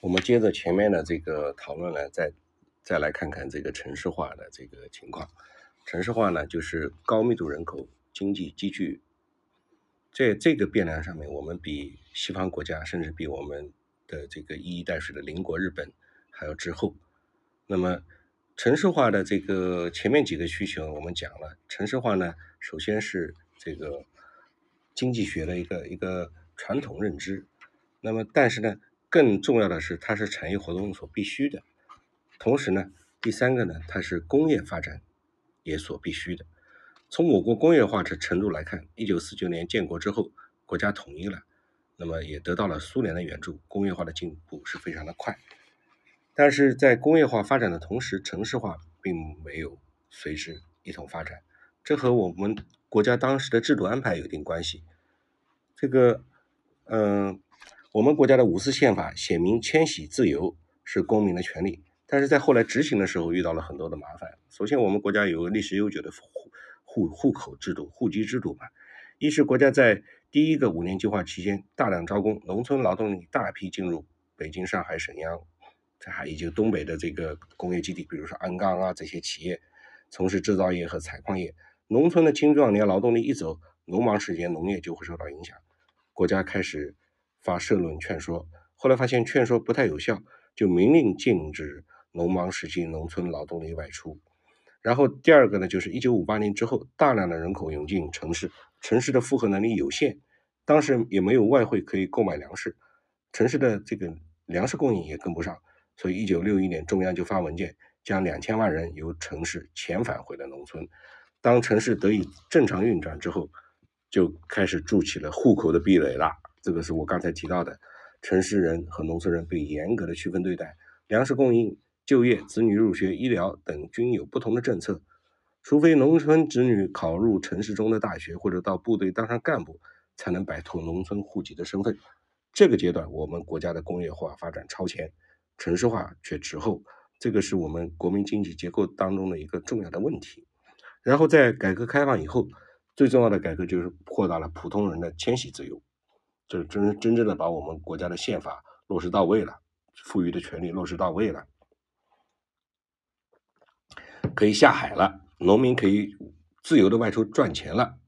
我们接着前面的这个讨论呢，再再来看看这个城市化的这个情况。城市化呢，就是高密度人口、经济积聚，在这个变量上面，我们比西方国家，甚至比我们的这个一衣带水的邻国日本还要滞后。那么，城市化的这个前面几个需求我们讲了，城市化呢，首先是这个经济学的一个一个传统认知。那么，但是呢，更重要的是，它是产业活动所必须的。同时呢，第三个呢，它是工业发展也所必须的。从我国工业化的程度来看，一九四九年建国之后，国家统一了，那么也得到了苏联的援助，工业化的进步是非常的快。但是在工业化发展的同时，城市化并没有随之一同发展，这和我们国家当时的制度安排有一定关系。这个，嗯。我们国家的五四宪法写明迁徙自由是公民的权利，但是在后来执行的时候遇到了很多的麻烦。首先，我们国家有个历史悠久的户户户口制度、户籍制度嘛。一是国家在第一个五年计划期间大量招工，农村劳动力大批进入北京、上海、沈阳，这还以及东北的这个工业基地，比如说鞍钢啊这些企业，从事制造业和采矿业。农村的青壮年劳动力一走，农忙时节农业就会受到影响。国家开始。发社论劝说，后来发现劝说不太有效，就明令禁止农忙时期农村劳动力外出。然后第二个呢，就是一九五八年之后，大量的人口涌进城市，城市的负荷能力有限，当时也没有外汇可以购买粮食，城市的这个粮食供应也跟不上，所以一九六一年中央就发文件，将两千万人由城市遣返回了农村。当城市得以正常运转之后，就开始筑起了户口的壁垒了。这个是我刚才提到的，城市人和农村人被严格的区分对待，粮食供应、就业、子女入学、医疗等均有不同的政策。除非农村子女考入城市中的大学，或者到部队当上干部，才能摆脱农村户籍的身份。这个阶段，我们国家的工业化发展超前，城市化却滞后，这个是我们国民经济结构当中的一个重要的问题。然后在改革开放以后，最重要的改革就是扩大了普通人的迁徙自由。这真真正的把我们国家的宪法落实到位了，赋予的权利落实到位了，可以下海了，农民可以自由的外出赚钱了。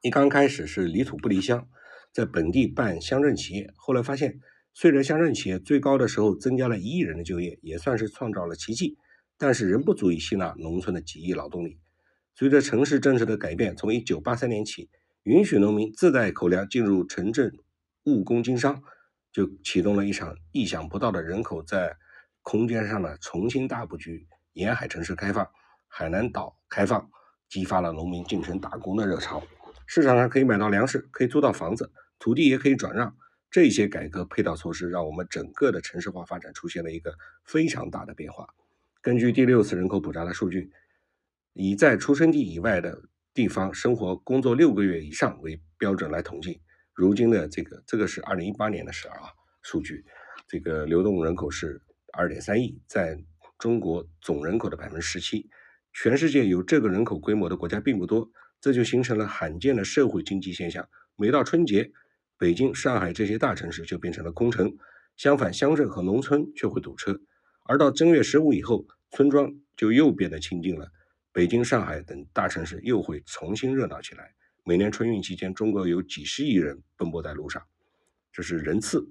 一刚开始是离土不离乡，在本地办乡镇企业，后来发现，虽然乡镇企业最高的时候增加了一亿人的就业，也算是创造了奇迹，但是仍不足以吸纳农村的几亿劳动力。随着城市政策的改变，从一九八三年起。允许农民自带口粮进入城镇务工经商，就启动了一场意想不到的人口在空间上的重新大布局。沿海城市开放，海南岛开放，激发了农民进城打工的热潮。市场上可以买到粮食，可以租到房子，土地也可以转让。这些改革配套措施，让我们整个的城市化发展出现了一个非常大的变化。根据第六次人口普查的数据，以在出生地以外的。地方生活工作六个月以上为标准来统计，如今的这个这个是二零一八年的事啊数据，这个流动人口是二点三亿，在中国总人口的百分之十七，全世界有这个人口规模的国家并不多，这就形成了罕见的社会经济现象。每到春节，北京、上海这些大城市就变成了空城，相反，乡镇和农村却会堵车。而到正月十五以后，村庄就又变得清静了。北京、上海等大城市又会重新热闹起来。每年春运期间，中国有几十亿人奔波在路上，这是人次。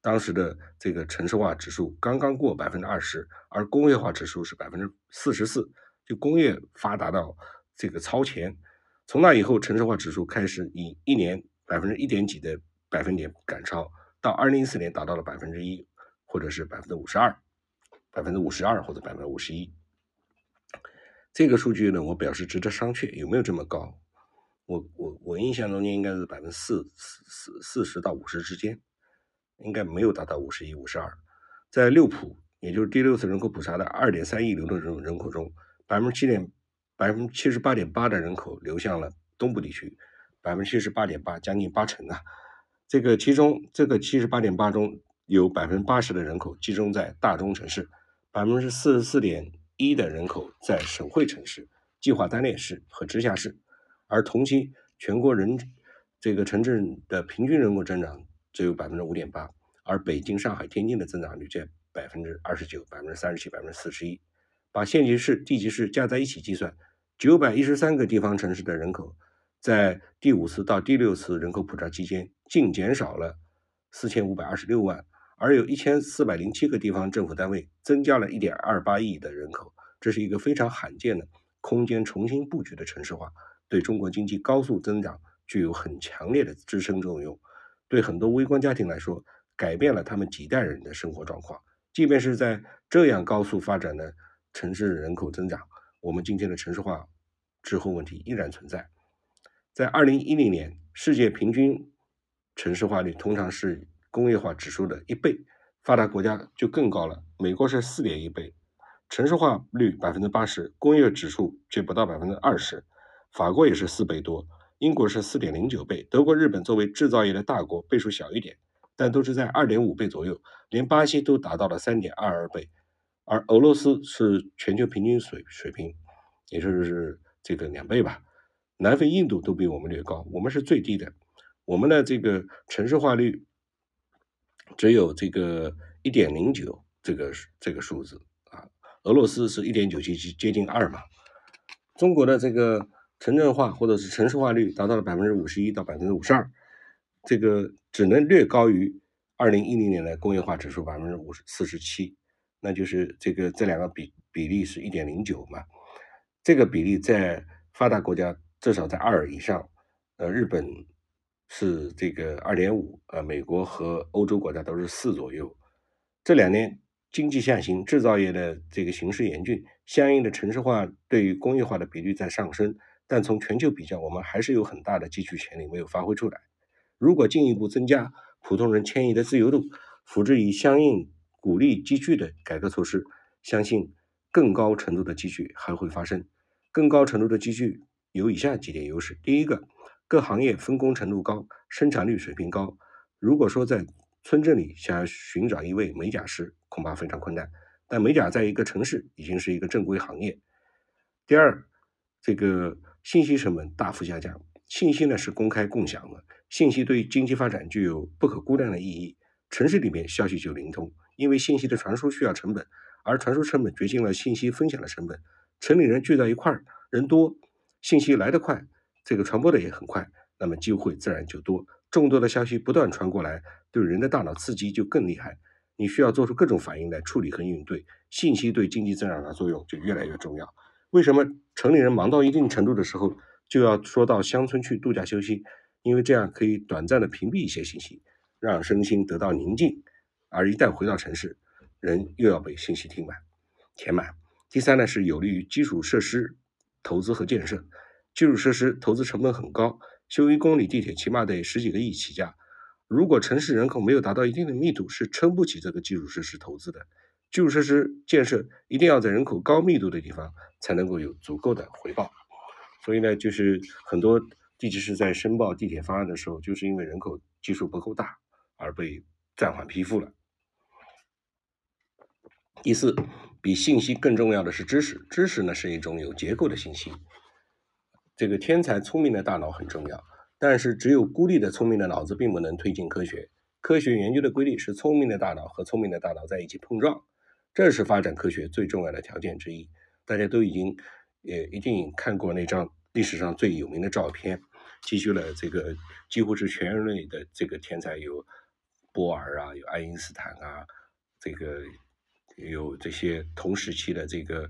当时的这个城市化指数刚刚过百分之二十，而工业化指数是百分之四十四，就工业发达到这个超前。从那以后，城市化指数开始以一年百分之一点几的百分点赶超，到二零一四年达到了百分之一，或者是百分之五十二，百分之五十二或者百分之五十一。这个数据呢，我表示值得商榷，有没有这么高？我我我印象中间应该是百分之四四四四十到五十之间，应该没有达到五十一、五十二。在六普，也就是第六次人口普查的二点三亿流动人人口中，百分之七点百分之七十八点八的人口流向了东部地区，百分之七十八点八，将近八成啊。这个其中，这个七十八点八中有百分之八十的人口集中在大中城市，百分之四十四点。一的人口在省会城市、计划单列市和直辖市，而同期全国人这个城镇的平均人口增长只有百分之五点八，而北京、上海、天津的增长率在百分之二十九、百分之三十七、百分之四十一。把县级市、地级市加在一起计算，九百一十三个地方城市的人口，在第五次到第六次人口普查期间，净减少了四千五百二十六万，而有一千四百零七个地方政府单位增加了一点二八亿的人口，这是一个非常罕见的空间重新布局的城市化，对中国经济高速增长具有很强烈的支撑作用。对很多微观家庭来说，改变了他们几代人的生活状况。即便是在这样高速发展的。城市人口增长，我们今天的城市化滞后问题依然存在。在二零一零年，世界平均城市化率通常是工业化指数的一倍，发达国家就更高了。美国是四点一倍，城市化率百分之八十，工业指数却不到百分之二十。法国也是四倍多，英国是四点零九倍，德国、日本作为制造业的大国，倍数小一点，但都是在二点五倍左右，连巴西都达到了三点二二倍。而俄罗斯是全球平均水水平，也就是这个两倍吧。南非、印度都比我们略高，我们是最低的。我们的这个城市化率只有这个一点零九这个这个数字啊，俄罗斯是一点九七七，接近二嘛。中国的这个城镇化或者是城市化率达到了百分之五十一到百分之五十二，这个只能略高于二零一零年的工业化指数百分之五十四十七。那就是这个这两个比比例是一点零九嘛，这个比例在发达国家至少在二以上，呃，日本是这个二点五，呃，美国和欧洲国家都是四左右。这两年经济下行，制造业的这个形势严峻，相应的城市化对于工业化的比率在上升，但从全球比较，我们还是有很大的积蓄潜力没有发挥出来。如果进一步增加普通人迁移的自由度，辅之以相应。鼓励积聚的改革措施，相信更高程度的积聚还会发生。更高程度的积聚有以下几点优势：第一个，各行业分工程度高，生产率水平高。如果说在村镇里想要寻找一位美甲师，恐怕非常困难。但美甲在一个城市已经是一个正规行业。第二，这个信息成本大幅下降。信息呢是公开共享的，信息对经济发展具有不可估量的意义。城市里面消息就灵通。因为信息的传输需要成本，而传输成本决定了信息分享的成本。城里人聚在一块儿，人多，信息来得快，这个传播的也很快，那么机会自然就多。众多的消息不断传过来，对人的大脑刺激就更厉害。你需要做出各种反应来处理和应对。信息对经济增长的作用就越来越重要。为什么城里人忙到一定程度的时候，就要说到乡村去度假休息？因为这样可以短暂的屏蔽一些信息，让身心得到宁静。而一旦回到城市，人又要被信息填满。填满。第三呢，是有利于基础设施投资和建设。基础设施投资成本很高，修一公里地铁起码得十几个亿起价。如果城市人口没有达到一定的密度，是撑不起这个基础设施投资的。基础设施建设一定要在人口高密度的地方，才能够有足够的回报。所以呢，就是很多地级市在申报地铁方案的时候，就是因为人口基数不够大而被暂缓批复了。第四，比信息更重要的是知识。知识呢是一种有结构的信息。这个天才聪明的大脑很重要，但是只有孤立的聪明的脑子并不能推进科学。科学研究的规律是聪明的大脑和聪明的大脑在一起碰撞，这是发展科学最重要的条件之一。大家都已经也一定看过那张历史上最有名的照片，记叙了这个几乎是全人类的这个天才，有波尔啊，有爱因斯坦啊，这个。有这些同时期的这个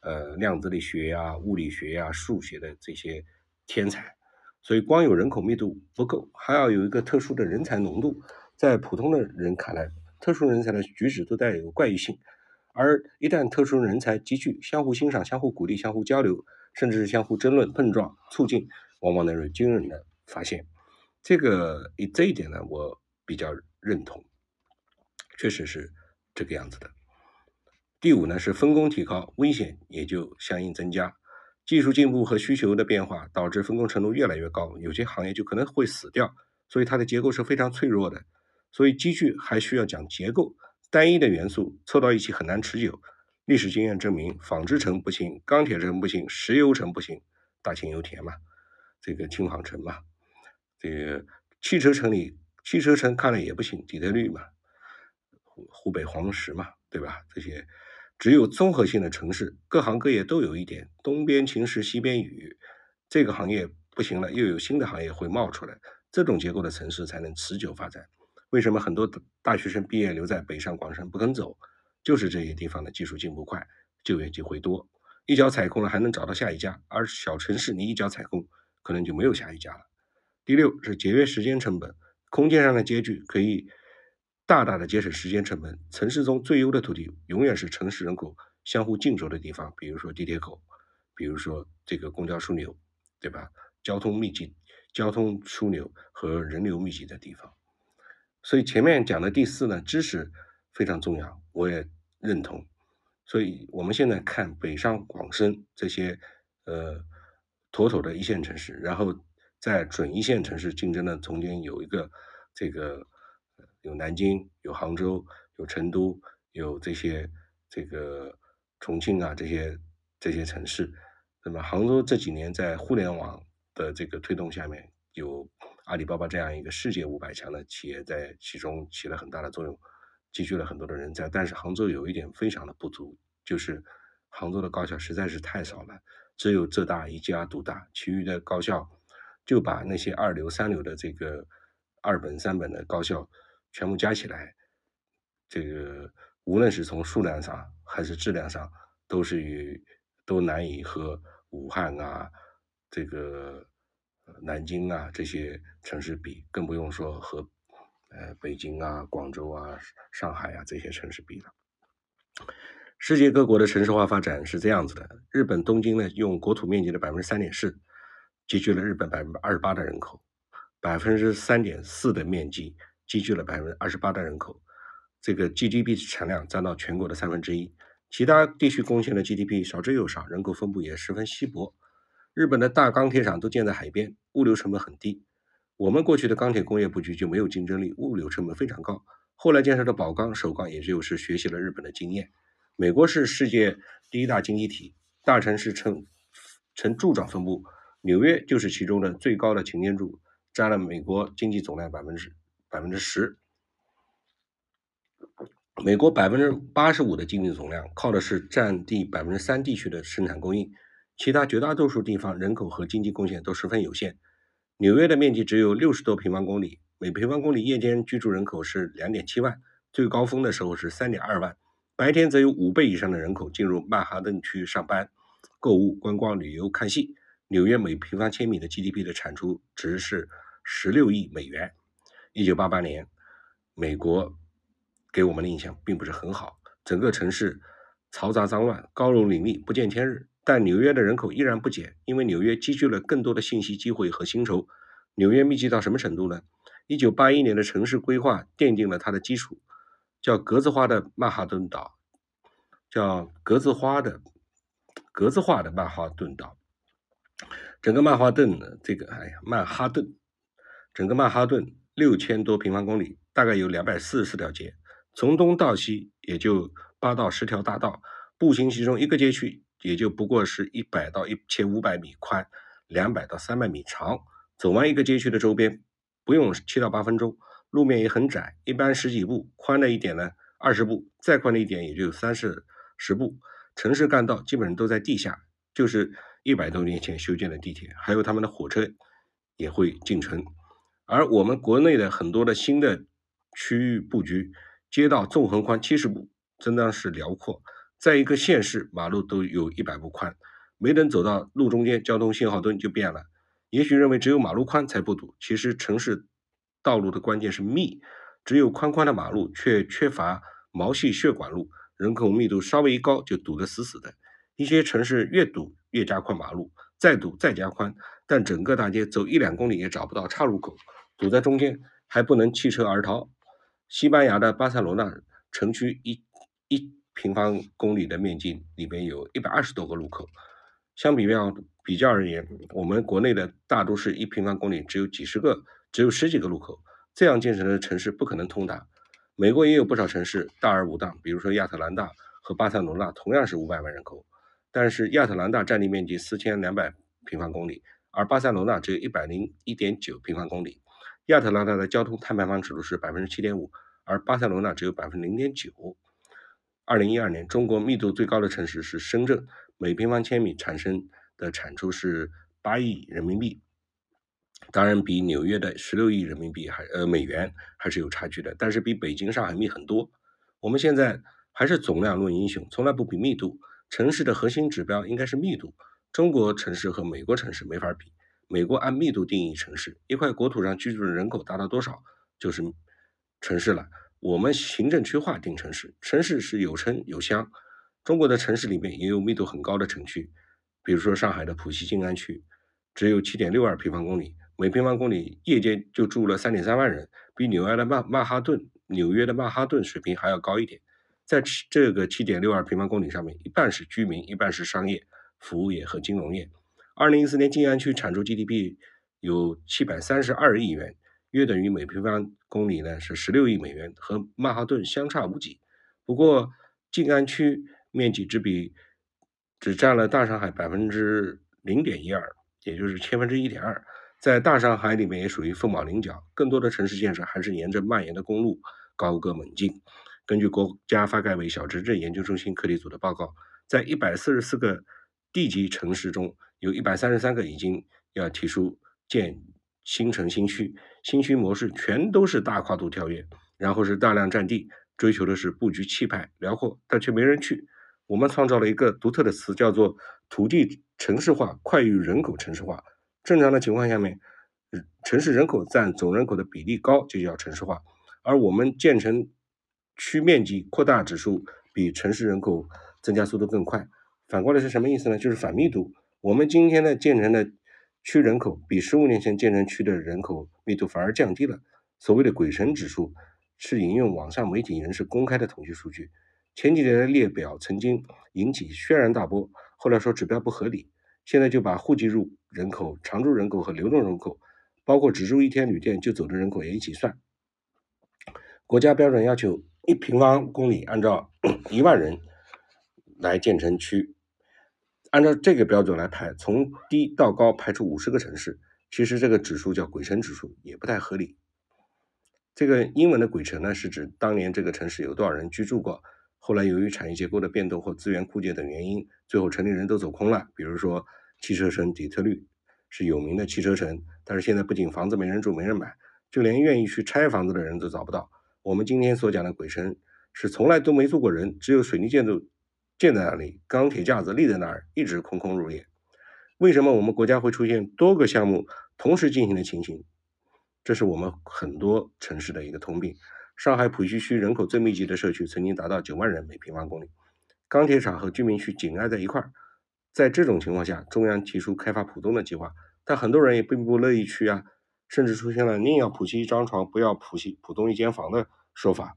呃量子力学呀、物理学呀、数学的这些天才，所以光有人口密度不够，还要有一个特殊的人才浓度。在普通的人看来，特殊人才的举止都带有怪异性，而一旦特殊人才集聚，相互欣赏、相互鼓励、相互交流，甚至是相互争论、碰撞、促进，往往能有惊人的发现。这个这一点呢，我比较认同，确实是这个样子的。第五呢是分工提高，危险也就相应增加。技术进步和需求的变化导致分工程度越来越高，有些行业就可能会死掉，所以它的结构是非常脆弱的。所以机具还需要讲结构，单一的元素凑到一起很难持久。历史经验证明，纺织城不行，钢铁城不行，石油城不行，大庆油田嘛，这个轻纺城嘛，这个汽车城里汽车城看了也不行，底特律嘛。湖湖北黄石嘛，对吧？这些只有综合性的城市，各行各业都有一点，东边晴时西边雨，这个行业不行了，又有新的行业会冒出来，这种结构的城市才能持久发展。为什么很多大学生毕业留在北上广深不肯走？就是这些地方的技术进步快，就业机会多，一脚踩空了还能找到下一家，而小城市你一脚踩空，可能就没有下一家了。第六是节约时间成本，空间上的接距可以大大的节省时间成本。城市中最优的土地永远是城市人口相互竞逐的地方，比如说地铁口，比如说这个公交枢纽，对吧？交通密集、交通枢纽和人流密集的地方。所以前面讲的第四呢，知识非常重要，我也认同。所以我们现在看北上广深这些呃妥妥的一线城市，然后。在准一线城市竞争的中间有一个这个有南京、有杭州、有成都、有这些这个重庆啊这些这些城市。那么杭州这几年在互联网的这个推动下面，有阿里巴巴这样一个世界五百强的企业在其中起了很大的作用，积聚了很多的人才。但是杭州有一点非常的不足，就是杭州的高校实在是太少了，只有浙大一家独大，其余的高校。就把那些二流、三流的这个二本、三本的高校全部加起来，这个无论是从数量上还是质量上，都是与都难以和武汉啊、这个南京啊这些城市比，更不用说和呃北京啊、广州啊、上海啊这些城市比了。世界各国的城市化发展是这样子的：日本东京呢，用国土面积的百分之三点四。集聚了日本百分之二十八的人口，百分之三点四的面积集聚了百分之二十八的人口，这个 GDP 产量占到全国的三分之一，其他地区贡献的 GDP 少之又少，人口分布也十分稀薄。日本的大钢铁厂都建在海边，物流成本很低。我们过去的钢铁工业布局就没有竞争力，物流成本非常高。后来建设的宝钢、首钢，也就是学习了日本的经验。美国是世界第一大经济体，大城市呈呈柱状分布。纽约就是其中的最高的擎天柱，占了美国经济总量百分之百分之十。美国百分之八十五的经济总量靠的是占地百分之三地区的生产供应，其他绝大多数地方人口和经济贡献都十分有限。纽约的面积只有六十多平方公里，每平方公里夜间居住人口是两点七万，最高峰的时候是三点二万，白天则有五倍以上的人口进入曼哈顿区上班、购物、观光、旅游、看戏。纽约每平方千米的 GDP 的产出值是十六亿美元。一九八八年，美国给我们的印象并不是很好，整个城市嘈杂脏乱、高楼林立、不见天日。但纽约的人口依然不减，因为纽约积聚了更多的信息机会和薪酬。纽约密集到什么程度呢？一九八一年的城市规划奠定了它的基础，叫格子花的曼哈顿岛，叫格子花的格子化的曼哈顿岛。整个曼哈顿这个，哎呀，曼哈顿，整个曼哈顿六千多平方公里，大概有两百四十四条街，从东到西也就八到十条大道，步行其中一个街区也就不过是一百到一千五百米宽，两百到三百米长，走完一个街区的周边不用七到八分钟，路面也很窄，一般十几步，宽的一点呢二十步，再宽的一点也就三四十步，城市干道基本上都在地下，就是。一百多年前修建的地铁，还有他们的火车也会进城，而我们国内的很多的新的区域布局，街道纵横宽七十步，真的是辽阔。在一个县市，马路都有一百步宽，没等走到路中间，交通信号灯就变了。也许认为只有马路宽才不堵，其实城市道路的关键是密，只有宽宽的马路，却缺乏毛细血管路，人口密度稍微一高就堵得死死的。一些城市越堵越加宽马路，再堵再加宽，但整个大街走一两公里也找不到岔路口，堵在中间还不能弃车而逃。西班牙的巴塞罗那城区一一平方公里的面积里面有一百二十多个路口，相比较比较而言，我们国内的大都市一平方公里只有几十个，只有十几个路口，这样建成的城市不可能通达。美国也有不少城市大而无当，比如说亚特兰大和巴塞罗那同样是五百万人口。但是亚特兰大占地面积四千两百平方公里，而巴塞罗那只有一百零一点九平方公里。亚特兰大的交通碳排放指数是百分之七点五，而巴塞罗那只有百分之零点九。二零一二年，中国密度最高的城市是深圳，每平方千米产生的产出是八亿人民币，当然比纽约的十六亿人民币还呃美元还是有差距的，但是比北京、上海密很多。我们现在还是总量论英雄，从来不比密度。城市的核心指标应该是密度。中国城市和美国城市没法比。美国按密度定义城市，一块国土上居住的人口达到多少就是城市了。我们行政区划定城市，城市是有城有乡。中国的城市里面也有密度很高的城区，比如说上海的浦西静安区，只有七点六二平方公里，每平方公里夜间就住了三点三万人，比纽约的曼曼哈顿、纽约的曼哈顿水平还要高一点。在这个七点六二平方公里上面，一半是居民，一半是商业、服务业和金融业。二零一四年，静安区产出 GDP 有七百三十二亿元，约等于每平方公里呢是十六亿美元，和曼哈顿相差无几。不过，静安区面积只比只占了大上海百分之零点一二，也就是千分之一点二，在大上海里面也属于凤毛麟角。更多的城市建设还是沿着蔓延的公路高歌猛进。根据国家发改委小城镇研究中心课题组的报告，在一百四十四个地级城市中，有一百三十三个已经要提出建新城新区，新区模式全都是大跨度跳跃，然后是大量占地，追求的是布局气派辽阔，但却没人去。我们创造了一个独特的词，叫做土地城市化快于人口城市化。正常的情况下面，城市人口占总人口的比例高就叫城市化，而我们建成区面积扩大指数比城市人口增加速度更快。反过来是什么意思呢？就是反密度。我们今天的建成的区人口比十五年前建成区的人口密度反而降低了。所谓的“鬼神指数”是引用网上媒体人士公开的统计数据。前几年的列表曾经引起轩然大波，后来说指标不合理，现在就把户籍入人口、常住人口和流动人口，包括只住一天旅店就走的人口也一起算。国家标准要求一平方公里按照 一万人来建成区。按照这个标准来排，从低到高排出五十个城市，其实这个指数叫“鬼城指数”，也不太合理。这个英文的“鬼城”呢，是指当年这个城市有多少人居住过，后来由于产业结构的变动或资源枯竭等原因，最后城里人都走空了。比如说，汽车城底特律是有名的汽车城，但是现在不仅房子没人住、没人买，就连愿意去拆房子的人都找不到。我们今天所讲的“鬼城”，是从来都没住过人，只有水泥建筑。建在那里，钢铁架子立在那儿，一直空空如也。为什么我们国家会出现多个项目同时进行的情形？这是我们很多城市的一个通病。上海浦西区人口最密集的社区曾经达到九万人每平方公里，钢铁厂和居民区紧挨在一块儿。在这种情况下，中央提出开发浦东的计划，但很多人也并不乐意去啊，甚至出现了宁要浦西一张床，不要浦西浦东一间房的说法。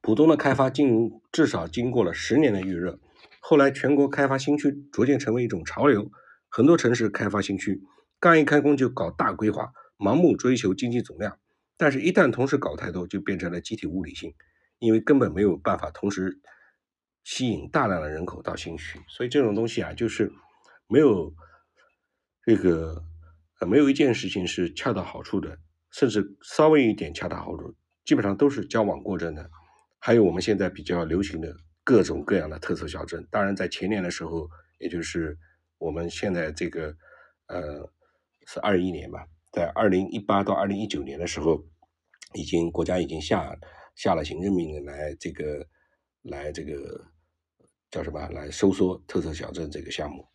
浦东的开发经至少经过了十年的预热，后来全国开发新区逐渐成为一种潮流，很多城市开发新区，刚一开工就搞大规划，盲目追求经济总量，但是，一旦同时搞太多，就变成了集体物理性，因为根本没有办法同时吸引大量的人口到新区，所以这种东西啊，就是没有这个呃，没有一件事情是恰到好处的，甚至稍微一点恰到好处，基本上都是交往过正的。还有我们现在比较流行的各种各样的特色小镇，当然在前年的时候，也就是我们现在这个呃是二一年吧，在二零一八到二零一九年的时候，已经国家已经下下了行政命令来这个来这个叫什么来收缩特色小镇这个项目。